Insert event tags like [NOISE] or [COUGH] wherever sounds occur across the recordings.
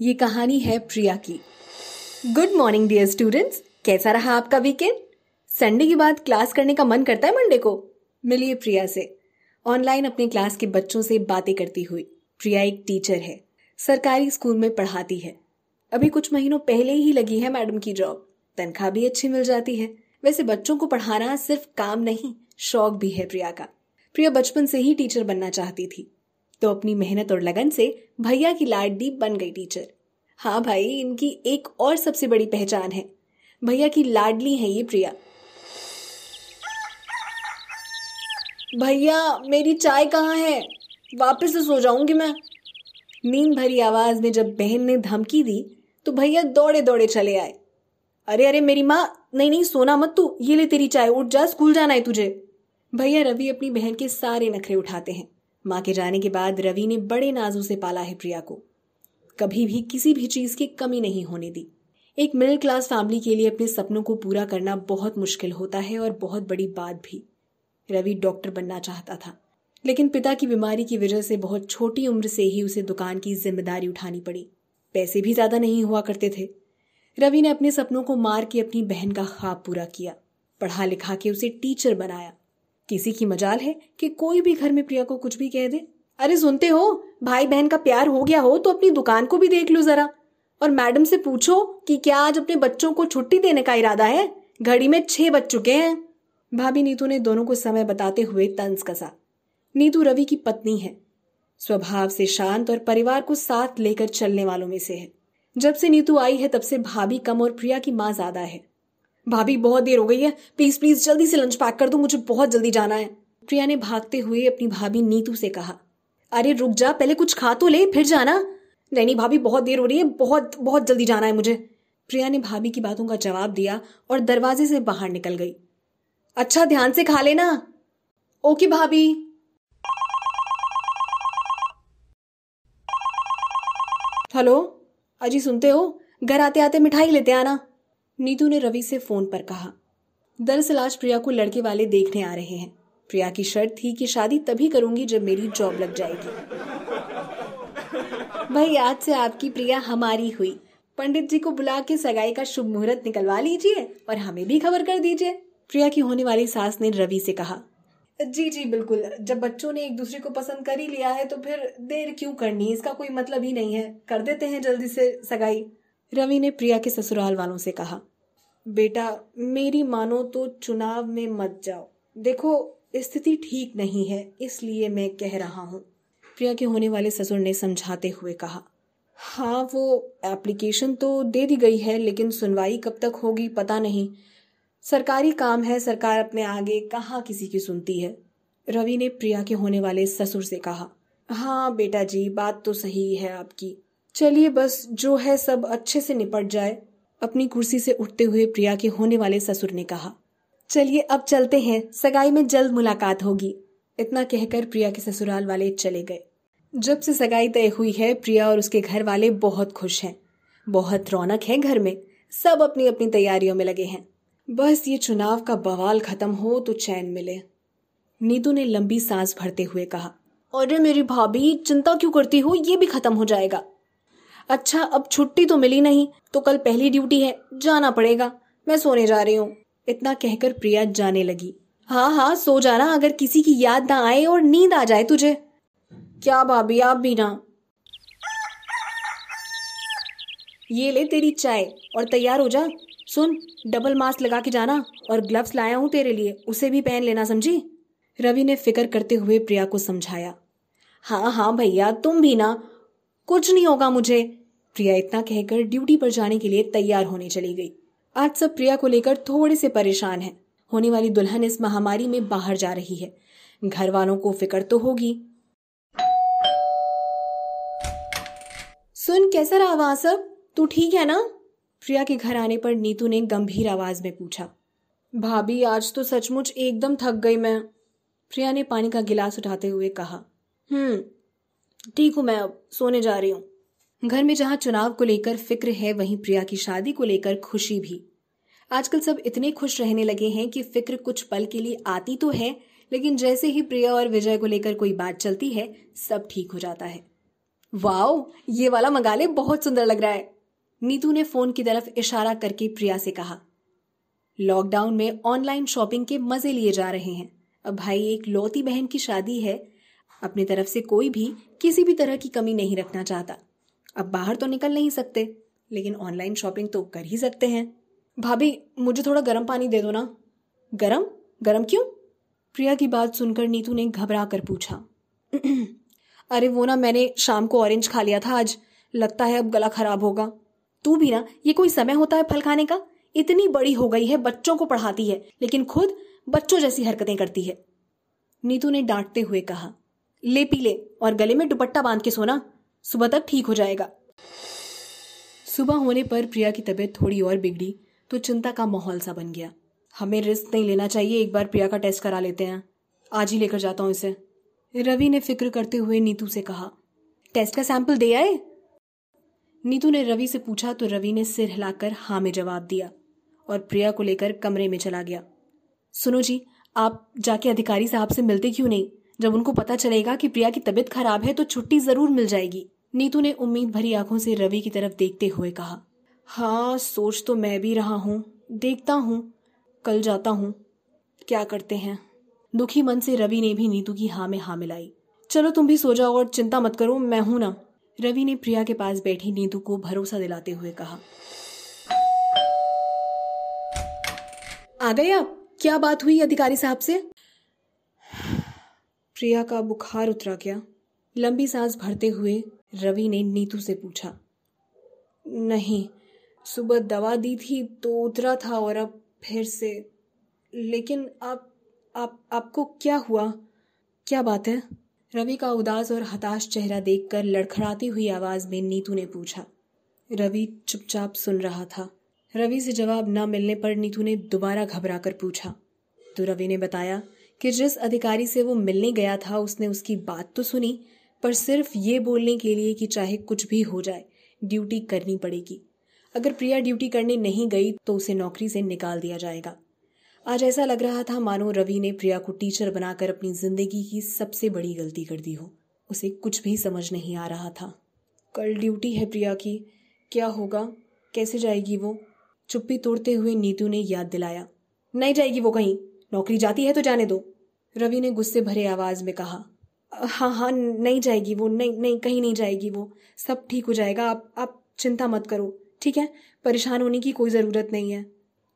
ये कहानी है प्रिया की। गुड मॉर्निंग डियर स्टूडेंट्स कैसा रहा आपका वीकेंड संडे के बाद क्लास करने का मन करता है मंडे को? मिलिए प्रिया से। ऑनलाइन अपने क्लास के बच्चों से बातें करती हुई। प्रिया एक टीचर है। सरकारी स्कूल में पढ़ाती है। अभी कुछ महीनों पहले ही लगी है मैडम की जॉब तनख्वाह भी अच्छी मिल जाती है। वैसे बच्चों को पढ़ाना सिर्फ़ काम नहीं, शौक भी है प्रिया का। प्रिया बचपन से ही टीचर बनना चाहती थी। तो अपनी मेहनत और लगन से भैया की लाडली बन गई टीचर। हाँ भाई, इनकी एक और सबसे बड़ी पहचान है। भैया की लाडली है ये प्रिया। भैया, मेरी चाय कहाँ है? वापस से सो जाऊँगी मैं। नींद भरी आवाज़ में जब बहन ने धमकी दी तो भैया दौड़े दौड़े चले आए। अरे अरे, मेरी माँ, नहीं नहीं, सोना मत तू। ये ले तेरी चाय, उठ जा, स्कूल जाना है तुझे। भैया रवि अपनी बहन के सारे नखरे उठाते हैं। माँ के जाने के बाद रवि ने बड़े नाजों से पाला है प्रिया को। कभी भी किसी भी चीज़ की कमी नहीं होने दी। एक मिडिल क्लास फैमिली के लिए अपने सपनों को पूरा करना बहुत मुश्किल होता है और बहुत बड़ी बात भी। रवि डॉक्टर बनना चाहता था। लेकिन पिता की बीमारी की वजह से बहुत छोटी उम्र से ही उसे दुकान की ज़िम्मेदारी उठानी पड़ी। पैसे भी ज़्यादा नहीं हुआ करते थे। रवि ने अपने सपनों को मार के अपनी बहन का ख्वाब पूरा किया। पढ़ा लिखा के उसे टीचर बनाया। किसी की मजाल है कि कोई भी घर में प्रिया को कुछ भी कह दे। अरे सुनते हो भाई बहन का प्यार हो गया हो तो अपनी दुकान को भी देख लो जरा। और मैडम से पूछो कि क्या आज अपने बच्चों को छुट्टी देने का इरादा है? घड़ी में छह बज चुके हैं। भाभी नीतू ने दोनों को समय बताते हुए तंज कसा। नीतू रवि की पत्नी है। स्वभाव से शांत और परिवार को साथ लेकर चलने वालों में से है। जब से नीतू आई है, तब से भाभी कम और प्रिया की माँ ज़्यादा है। भाभी, बहुत देर हो गई है। प्लीज़ प्लीज़ जल्दी से लंच पैक कर दो, मुझे बहुत जल्दी जाना है। प्रिया ने भागते हुए अपनी भाभी नीतू से कहा, अरे, रुक जा, पहले कुछ खा तो ले, फिर जाना। नहीं नहीं, भाभी, बहुत देर हो रही है, बहुत बहुत जल्दी जाना है मुझे। प्रिया ने भाभी की बातों का जवाब दिया और दरवाजे से बाहर निकल गई। अच्छा ध्यान से खा लेना। ओके, भाभी। हेलो, अजी, सुनते हो? घर आते आते मिठाई लेते आना। नीतू ने रवि से फ़ोन पर कहा, दरअसल आज प्रिया को लड़के वाले देखने आ रहे हैं। प्रिया की शर्त थी कि शादी तभी करूँगी जब मेरी जॉब लग जाएगी। भाई, आज से आपकी प्रिया हमारी हुई। पंडित जी को बुला के सगाई का शुभ मुहूर्त निकलवा लीजिए और हमें भी खबर कर दीजिए। प्रिया की होने वाली सास ने रवि से कहा, जी जी, बिल्कुल। जब बच्चों ने एक दूसरे को पसंद कर ही लिया है तो फिर देर क्यों करनी? इसका कोई मतलब ही नहीं है। कर देते हैं जल्दी से सगाई। रवि ने प्रिया के ससुराल वालों से कहा, बेटा, मेरी मानो तो चुनाव में मत जाओ। देखो, स्थिति ठीक नहीं है, इसलिए मैं कह रहा हूँ। प्रिया के होने वाले ससुर ने समझाते हुए कहा हाँ वो एप्लीकेशन तो दे दी गई है, लेकिन सुनवाई कब तक होगी पता नहीं। सरकारी काम है, सरकार अपने आगे कहाँ किसी की सुनती है? रवि ने प्रिया के होने वाले ससुर से कहा हाँ बेटा जी, बात तो सही है आपकी। चलिए बस जो है सब अच्छे से निपट जाए, अपनी कुर्सी से उठते हुए प्रिया के होने वाले ससुर ने कहा। चलिए अब चलते हैं, सगाई में जल्द मुलाकात होगी, इतना कहकर प्रिया के ससुराल वाले चले गए। जब से सगाई तय हुई है, प्रिया और उसके घर वाले बहुत खुश हैं। बहुत रौनक है घर में, सब अपनी अपनी तैयारियों में लगे हैं। बस ये चुनाव का बवाल खत्म हो तो चैन मिले। नीतू ने लंबी सांस भरते हुए कहा, अरे मेरी भाभी, चिंता क्यों करती हो? ये भी खत्म हो जाएगा। अच्छा अब छुट्टी तो मिली नहीं तो कल पहली ड्यूटी है, जाना पड़ेगा। मैं सोने जा रही हूँ। इतना कहकर प्रिया जाने लगी। हाँ हाँ सो जाना, अगर किसी की याद ना आए और नींद आ जाए तुझे। क्या भाभी, आप भी ना। ये ले तेरी चाय, और तैयार हो जा। सुन डबल मास्क लगा के जाना, और ग्लव्स लाया हूँ तेरे लिए, उसे भी पहन लेना, समझी? रवि ने फ़िक्र करते हुए प्रिया को समझाया। हाँ हाँ भैया, तुम भी ना। कुछ नहीं होगा मुझे। प्रिया इतना कहकर ड्यूटी पर जाने के लिए तैयार होने चली गई। आज सब प्रिया को लेकर थोड़े से परेशान हैं। होने वाली दुल्हन इस महामारी में बाहर जा रही है। घर वालों को फ़िक्र तो होगी। सुन, कैसा रहा वहाँ सब? तू ठीक है ना? प्रिया के घर आने पर नीतू ने गंभीर आवाज़ में पूछा। भाभी, आज तो सचमुच एकदम थक गई मैं। प्रिया ने पानी का गिलास उठाते हुए कहा हम्म ठीक हूँ, मैं अब सोने जा रही हूँ। घर में जहाँ चुनाव को लेकर फ़िक्र है, वहीं प्रिया की शादी को लेकर खुशी भी। आजकल सब इतने खुश रहने लगे हैं कि फ़िक्र कुछ पल के लिए आती तो है, लेकिन जैसे ही प्रिया और विजय को लेकर कोई बात चलती है, सब ठीक हो जाता है। वाओ, ये वाला मंगा ले बहुत सुंदर लग रहा है। नीतू ने फ़ोन की तरफ़ इशारा करके प्रिया से कहा, लॉकडाउन में ऑनलाइन शॉपिंग के मज़े लिए जा रहे हैं। अब भाई, एक लौती बहन की शादी है अपनी तरफ़ से कोई भी किसी भी तरह की कमी नहीं रखना चाहता। अब बाहर तो निकल नहीं सकते, लेकिन ऑनलाइन शॉपिंग तो कर ही सकते हैं। भाभी, मुझे थोड़ा गर्म पानी दे दो ना। गरम? गरम क्यों? प्रिया की बात सुनकर नीतू ने घबरा कर पूछा। [CLEARS THROAT] अरे वो ना, मैंने शाम को ऑरेंज खा लिया था आज। लगता है अब गला खराब होगा। तू भी ना, ये कोई समय होता है फल खाने का? इतनी बड़ी हो गई है, बच्चों को पढ़ाती है, लेकिन खुद बच्चों जैसी हरकतें करती है। नीतू ने डांटते हुए कहा ले पी ले और गले में दुपट्टा बाँध के सोना, सुबह तक ठीक हो जाएगा। सुबह होने पर प्रिया की तबीयत थोड़ी और बिगड़ी तो चिंता का माहौल सा बन गया। हमें रिस्क नहीं लेना चाहिए, एक बार प्रिया का टेस्ट करा लेते हैं। आज ही लेकर जाता हूँ इसे। रवि ने फ़िक्र करते हुए नीतू से कहा, टेस्ट का सैंपल दे आए? नीतू ने रवि से पूछा तो रवि ने सिर हिलाकर हाँ में जवाब दिया और प्रिया को लेकर कमरे में चला गया। सुनो जी, आप जाके अधिकारी साहब से मिलते क्यों नहीं? जब उनको पता चलेगा कि प्रिया की तबीयत खराब है तो छुट्टी ज़रूर मिल जाएगी। नीतू ने उम्मीद भरी आँखों से रवि की तरफ़ देखते हुए कहा हाँ सोच तो मैं भी रहा हूँ, देखता हूँ, कल जाता हूँ, क्या करते हैं? दुखी मन से रवि ने भी नीतू की हाँ में हाँ मिलाई। चलो तुम भी सो जाओ और चिंता मत करो, मैं हूँ ना। रवि ने प्रिया के पास बैठी नीतू को भरोसा दिलाते हुए कहा, आ गए आप? क्या बात हुई अधिकारी साहब से? प्रिया का बुखार उतरा क्या लंबी सांस भरते हुए रवि ने नीतू से पूछा, नहीं, सुबह दवा दी थी तो उतरा था और अब फिर से, लेकिन आप आप, आपको क्या हुआ? क्या बात है? रवि का उदास और हताश चेहरा देखकर लड़खड़ाती हुई आवाज़ में नीतू ने पूछा, रवि चुपचाप सुन रहा था? रवि से जवाब न मिलने पर नीतू ने दोबारा घबरा कर पूछा तो रवि ने बताया कि जिस अधिकारी से वो मिलने गया था, उसने उसकी बात तो सुनी, पर सिर्फ़ ये बोलने के लिए कि चाहे कुछ भी हो जाए, ड्यूटी करनी पड़ेगी। अगर प्रिया ड्यूटी करने नहीं गई तो उसे नौकरी से निकाल दिया जाएगा। आज ऐसा लग रहा था मानो रवि ने प्रिया को टीचर बनाकर अपनी ज़िंदगी की सबसे बड़ी गलती कर दी हो। उसे कुछ भी समझ नहीं आ रहा था। कल ड्यूटी है प्रिया की। क्या होगा? कैसे जाएगी वो? चुप्पी तोड़ते हुए नीतू ने याद दिलाया। नहीं जाएगी वो कहीं। नौकरी जाती है तो जाने दो। रवि ने गुस्से भरे आवाज़ में कहा हाँ हाँ नहीं जाएगी वो, नहीं नहीं, कहीं नहीं जाएगी वो। सब ठीक हो जाएगा, आप आप चिंता मत करो, ठीक है? परेशान होने की कोई ज़रूरत नहीं है।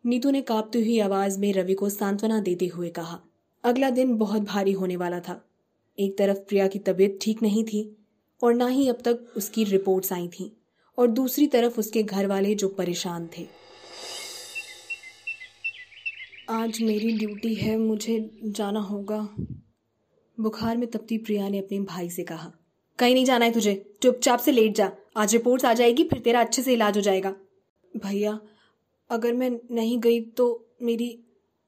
नीतू ने कांपती हुई आवाज़ में रवि को सांत्वना देते हुए कहा, अगला दिन बहुत भारी होने वाला था। एक तरफ़ प्रिया की तबीयत ठीक नहीं थी, और ना ही अब तक उसकी रिपोर्ट्स आई थी, और दूसरी तरफ़ उसके घर वाले जो परेशान थे। आज मेरी ड्यूटी है, मुझे जाना होगा। बुखार में तपती प्रिया ने अपने भाई से कहा, कहीं नहीं जाना है तुझे। चुपचाप से लेट जा। आज रिपोर्ट्स आ जाएगी, फिर तेरा अच्छे से इलाज हो जाएगा। भैया, अगर मैं नहीं गई तो मेरी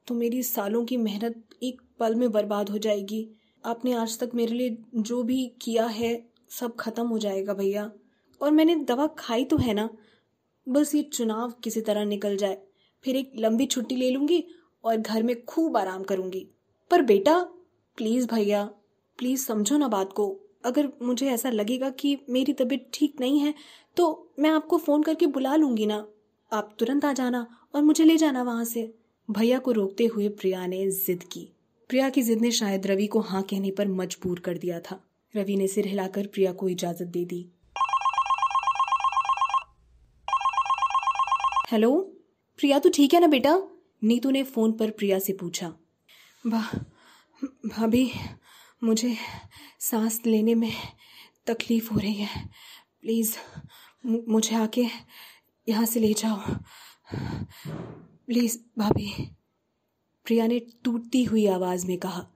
तो मेरी सालों की मेहनत एक पल में बर्बाद हो जाएगी। आपने आज तक मेरे लिए जो भी किया है, सब खत्म हो जाएगा भैया। और मैंने दवा खाई तो है ना। बस ये चुनाव किसी तरह निकल जाए। फिर एक लंबी छुट्टी ले लूँगी और घर में खूब आराम करूँगी। पर बेटा प्लीज़ भैया प्लीज़ समझो ना बात को। अगर मुझे ऐसा लगेगा कि मेरी तबीयत ठीक नहीं है तो मैं आपको फ़ोन करके बुला लूँगी ना। आप तुरंत आ जाना और मुझे ले जाना वहाँ से। भैया को रोकते हुए प्रिया ने जिद की। प्रिया की जिद ने शायद रवि को हाँ कहने पर मजबूर कर दिया था। रवि ने सिर हिलाकर प्रिया को इजाज़त दे दी। हेलो? प्रिया तो ठीक है ना बेटा? नीतू ने फ़ोन पर प्रिया से पूछा, भा भाभी, मुझे सांस लेने में तकलीफ़ हो रही है। प्लीज़ मुझे आके यहाँ से ले जाओ। प्लीज़, भाभी। प्रिया ने टूटती हुई आवाज़ में कहा।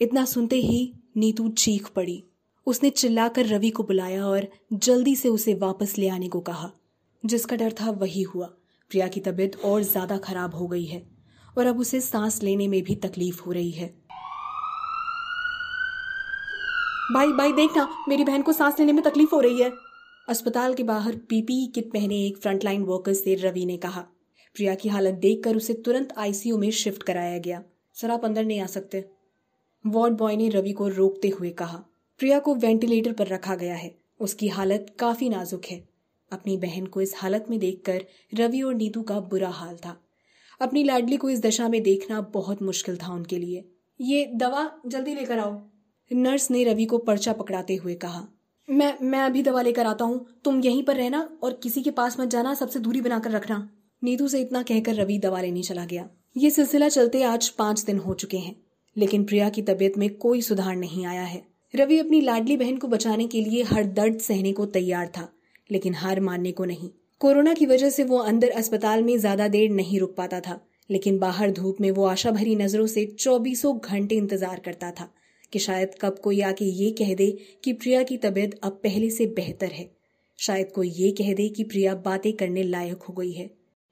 इतना सुनते ही नीतू चीख पड़ी। उसने चिल्लाकर रवि को बुलाया और जल्दी से उसे वापस ले आने को कहा, जिसका डर था वही हुआ। प्रिया की तबीयत और ज़्यादा खराब हो गई है और अब उसे सांस लेने में भी तकलीफ़ हो रही है। भाई भाई, देखना, मेरी बहन को सांस लेने में तकलीफ़ हो रही है। अस्पताल के बाहर पीपीई किट पहने एक फ्रंटलाइन वर्कर से रवि ने कहा। प्रिया की हालत देखकर उसे तुरंत आईसीयू में शिफ्ट कराया गया। सर, आप अंदर नहीं आ सकते। वार्ड बॉय ने रवि को रोकते हुए कहा। प्रिया को वेंटिलेटर पर रखा गया है। उसकी हालत काफ़ी नाजुक है। अपनी बहन को इस हालत में देखकर रवि और नीतू का बुरा हाल था। अपनी लाडली को इस दशा में देखना बहुत मुश्किल था उनके लिए। ये दवा जल्दी लेकर आओ। नर्स ने रवि को पर्चा पकड़ाते हुए कहा, मैं मैं अभी दवा लेकर आता हूँ। तुम यहीं पर रहना और किसी के पास मत जाना, सबसे दूरी बनाकर रखना। नीतू से इतना कहकर रवि दवा लेने चला गया। ये सिलसिला चलते आज पाँच दिन हो चुके हैं, लेकिन प्रिया की तबीयत में कोई सुधार नहीं आया है। रवि अपनी लाडली बहन को बचाने के लिए हर दर्द सहने को तैयार था। लेकिन हार मानने को नहीं। कोरोना की वजह से वो अंदर अस्पताल में ज़्यादा देर नहीं रुक पाता था, लेकिन बाहर धूप में वो आशा भरी नज़रों से चौबीसों घंटे इंतज़ार करता था कि शायद कब कोई आके ये कह दे कि प्रिया की तबीयत अब पहले से बेहतर है। शायद कोई ये कह दे कि प्रिया बातें करने लायक हो गई है।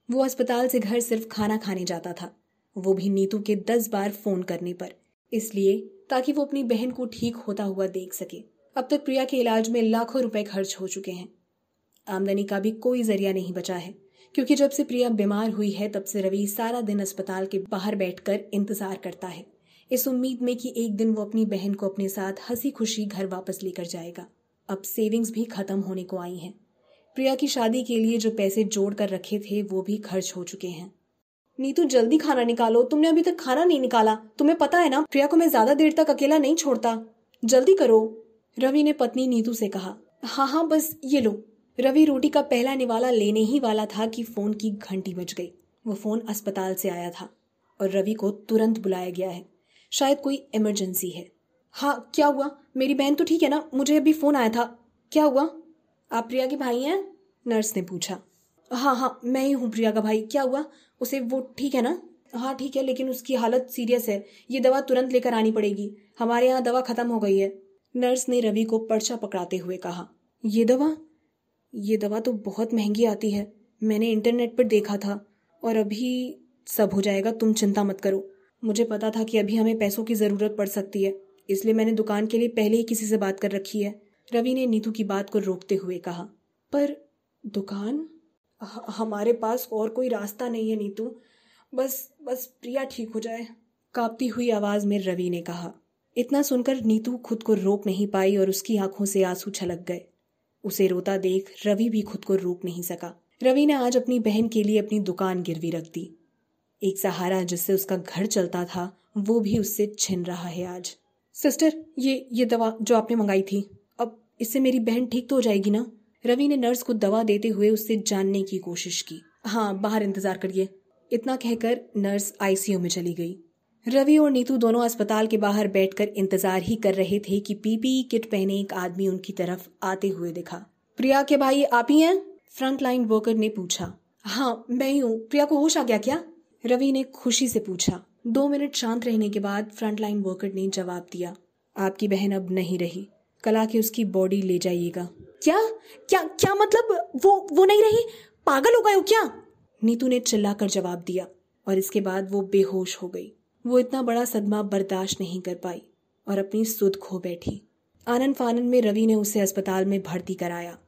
वो अस्पताल से घर सिर्फ़ खाना खाने जाता था। वो भी नीतू के दस बार फ़ोन करने पर, इसलिए ताकि वो अपनी बहन को ठीक होता हुआ देख सके। अब तक प्रिया के इलाज में लाखों रुपए खर्च हो चुके हैं। आमदनी का भी कोई ज़रिया नहीं बचा है। क्योंकि जब से प्रिया बीमार हुई है, तब से रवि सारा दिन अस्पताल के बाहर बैठकर इंतज़ार करता है। इस उम्मीद में कि एक दिन वो अपनी बहन को अपने साथ हँसी खुशी घर वापस लेकर जाएगा। अब सेविंग्स भी खत्म होने को आई हैं। प्रिया की शादी के लिए जो पैसे जोड़ कर रखे थे, वो भी खर्च हो चुके हैं। नीतू, जल्दी खाना निकालो। तुमने अभी तक खाना नहीं निकाला। तुम्हें पता है ना, प्रिया को मैं ज़्यादा देर तक अकेला नहीं छोड़ता। जल्दी करो। रवि ने पत्नी नीतू से कहा हाँ हाँ बस ये लो। रवि रोटी का पहला निवाला लेने ही वाला था कि फ़ोन की घंटी बज गई। वो फ़ोन अस्पताल से आया था और रवि को तुरंत बुलाया गया है। शायद कोई इमरजेंसी है। हाँ क्या हुआ? मेरी बहन तो ठीक है ना? मुझे अभी फ़ोन आया था। क्या हुआ? आप प्रिया के भाई हैं? नर्स ने पूछा। हाँ हाँ मैं ही हूँ प्रिया का भाई। क्या हुआ? उसे वो ठीक है ना? हाँ ठीक है, लेकिन उसकी हालत सीरियस है। ये दवा तुरंत लेकर आनी पड़ेगी। हमारे यहाँ दवा खत्म हो गई है। नर्स ने रवि को पर्चा पकड़ाते हुए कहा, ये दवा ये दवा तो बहुत महँगी आती है। मैंने इंटरनेट पर देखा था और अभी सब हो जाएगा, तुम चिंता मत करो। मुझे पता था कि अभी हमें पैसों की ज़रूरत पड़ सकती है, इसलिए मैंने दुकान के लिए पहले ही किसी से बात कर रखी है। रवि ने नीतू की बात को रोकते हुए कहा, पर दुकान? हमारे पास और कोई रास्ता नहीं है नीतू। बस बस प्रिया ठीक हो जाए। कांपती हुई आवाज़ में रवि ने कहा। इतना सुनकर नीतू खुद को रोक नहीं पाई और उसकी आँखों से आँसू छलक गए। उसे रोता देख रवि भी खुद को रोक नहीं सका। रवि ने आज अपनी बहन के लिए अपनी दुकान गिरवी रख दी। एक सहारा जिससे उसका घर चलता था, वो भी उससे छिन रहा है आज। सिस्टर, ये ये दवा जो आपने मंगाई थी, अब इससे मेरी बहन ठीक तो हो जाएगी ना? रवि ने नर्स को दवा देते हुए उससे जानने की कोशिश की। हाँ बाहर इंतज़ार करिए। इतना कहकर नर्स आईसीयू में चली गई। रवि और नीतू दोनों अस्पताल के बाहर बैठकर इंतज़ार ही कर रहे थे कि पीपीई किट पहने एक आदमी उनकी तरफ़ आते हुए दिखा। प्रिया के भाई, आप ही हैं? फ्रंट लाइन वर्कर ने पूछा। हाँ मैं ही हूँ। प्रिया को होश आ गया क्या? रवि ने खुशी से पूछा। दो मिनट शांत रहने के बाद फ्रंट लाइन वर्कर ने जवाब दिया। आपकी बहन अब नहीं रही। कल आके उसकी बॉडी ले जाइएगा। क्या? क्या क्या मतलब? वो वो नहीं रही? पागल हो गए हो क्या? नीतू ने चिल्लाकर जवाब दिया और इसके बाद वो बेहोश हो गई। वो इतना बड़ा सदमा बर्दाश्त नहीं कर पाई और अपनी सुध खो बैठी। आनंद फानंद में रवि ने उसे अस्पताल में भर्ती कराया।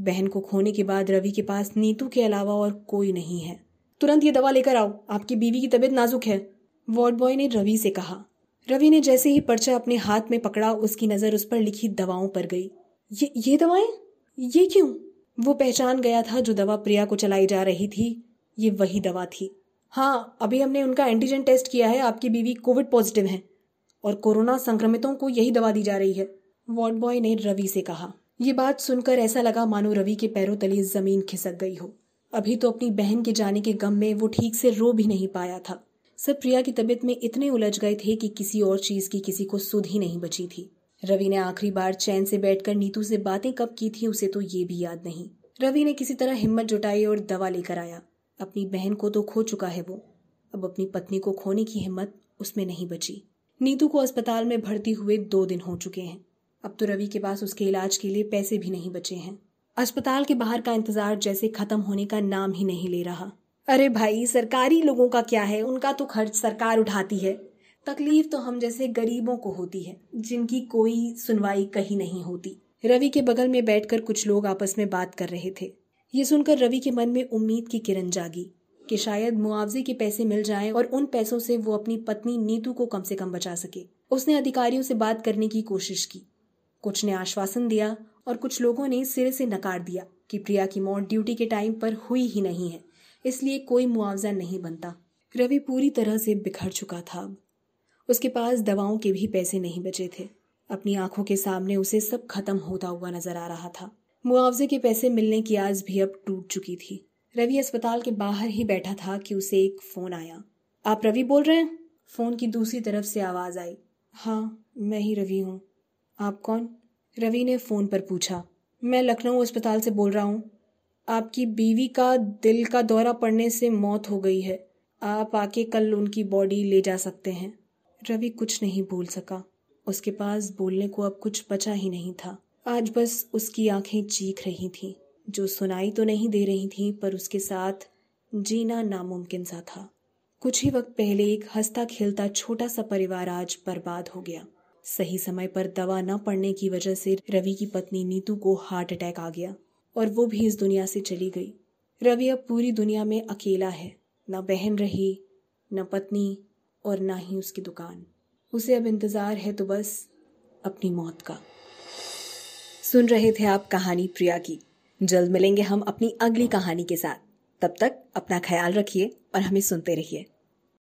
बहन को खोने के बाद रवि के पास नीतू के अलावा और कोई नहीं है। तुरंत ये दवा लेकर आओ, आपकी बीवी की तबीयत नाजुक है, वार्ड बॉय ने रवि से कहा। रवि ने जैसे ही पर्चा अपने हाथ में पकड़ा, उसकी नज़र उस पर लिखी दवाओं पर गई। ये ये दवाएँ? ये क्यों? वो पहचान गया था जो दवा प्रिया को चलाई जा रही थी, ये वही दवा थी। हाँ अभी हमने उनका एंटीजन टेस्ट किया है, आपकी बीवी कोविड पॉजिटिव है। और कोरोना संक्रमितों को यही दवा दी जा रही है, वार्ड बॉय ने रवि से कहा। ये बात सुनकर ऐसा लगा मानो रवि के पैरों तले ज़मीन खिसक गई हो। अभी तो अपनी बहन के जाने के गम में वो ठीक से रो भी नहीं पाया था। सब प्रिया की तबीयत में इतने उलझ गए थे कि किसी और चीज़ की किसी को सुध ही नहीं बची थी। रवि ने आखिरी बार चैन से बैठकर नीतू से बातें कब की थी उसे तो ये भी याद नहीं। रवि ने किसी तरह हिम्मत जुटाई और दवा लेकर आया। अपनी बहन को तो खो चुका है वो। अब अपनी पत्नी को खोने की हिम्मत उसमें नहीं बची। नीतू को अस्पताल में भर्ती हुए दो दिन हो चुके हैं। अब तो रवि के पास उसके इलाज के लिए पैसे भी नहीं बचे हैं। अस्पताल के बाहर का इंतज़ार जैसे खत्म होने का नाम ही नहीं ले रहा। अरे भाई, सरकारी लोगों का क्या है? उनका तो खर्च सरकार उठाती है। तकलीफ़ तो हम जैसे गरीबों को होती है, जिनकी कोई सुनवाई कहीं नहीं होती। रवि के बगल में बैठकर कुछ लोग आपस में बात कर रहे थे। ये सुनकर रवि के मन में उम्मीद की किरण जागी कि शायद मुआवजे के पैसे मिल जाएँ और उन पैसों से वो अपनी पत्नी नीतू को कम से कम बचा सके। उसने अधिकारियों से बात करने की कोशिश की। कुछ ने आश्वासन दिया और कुछ लोगों ने सिरे से नकार दिया कि प्रिया की मौत ड्यूटी के टाइम पर हुई ही नहीं है, इसलिए कोई मुआवजा नहीं बनता। रवि पूरी तरह से बिखर चुका था। अब उसके पास दवाओं के भी पैसे नहीं बचे थे। अपनी आँखों के सामने उसे सब खत्म होता हुआ नज़र आ रहा था। मुआवजे के पैसे मिलने की आज भी अब टूट चुकी थी। रवि अस्पताल के बाहर ही बैठा था कि उसे एक फ़ोन आया। आप रवि बोल रहे हैं? फ़ोन की दूसरी तरफ़ से आवाज़ आई। हाँ मैं ही रवि हूँ। आप कौन? रवि ने फ़ोन पर पूछा। मैं लखनऊ अस्पताल से बोल रहा हूँ। आपकी बीवी का दिल का दौरा पड़ने से मौत हो गई है। आप आके कल उनकी बॉडी ले जा सकते हैं। रवि कुछ नहीं बोल सका। उसके पास बोलने को अब कुछ बचा ही नहीं था। आज बस उसकी आँखें चीख रही थीं, जो सुनाई तो नहीं दे रही थी, पर उसके साथ जीना नामुमकिन सा था। कुछ ही वक्त पहले एक हंसता खेलता छोटा सा परिवार आज बर्बाद हो गया। सही समय पर दवा न पड़ने की वजह से रवि की पत्नी नीतू को हार्ट अटैक आ गया, और वो भी इस दुनिया से चली गई। रवि अब पूरी दुनिया में अकेला है, न बहन रही, न पत्नी, और ना ही उसकी दुकान। उसे अब इंतज़ार है तो बस अपनी मौत का। सुन रहे थे आप कहानी प्रिया की। जल्द मिलेंगे हम अपनी अगली कहानी के साथ। तब तक अपना ख्याल रखिए और हमें सुनते रहिए।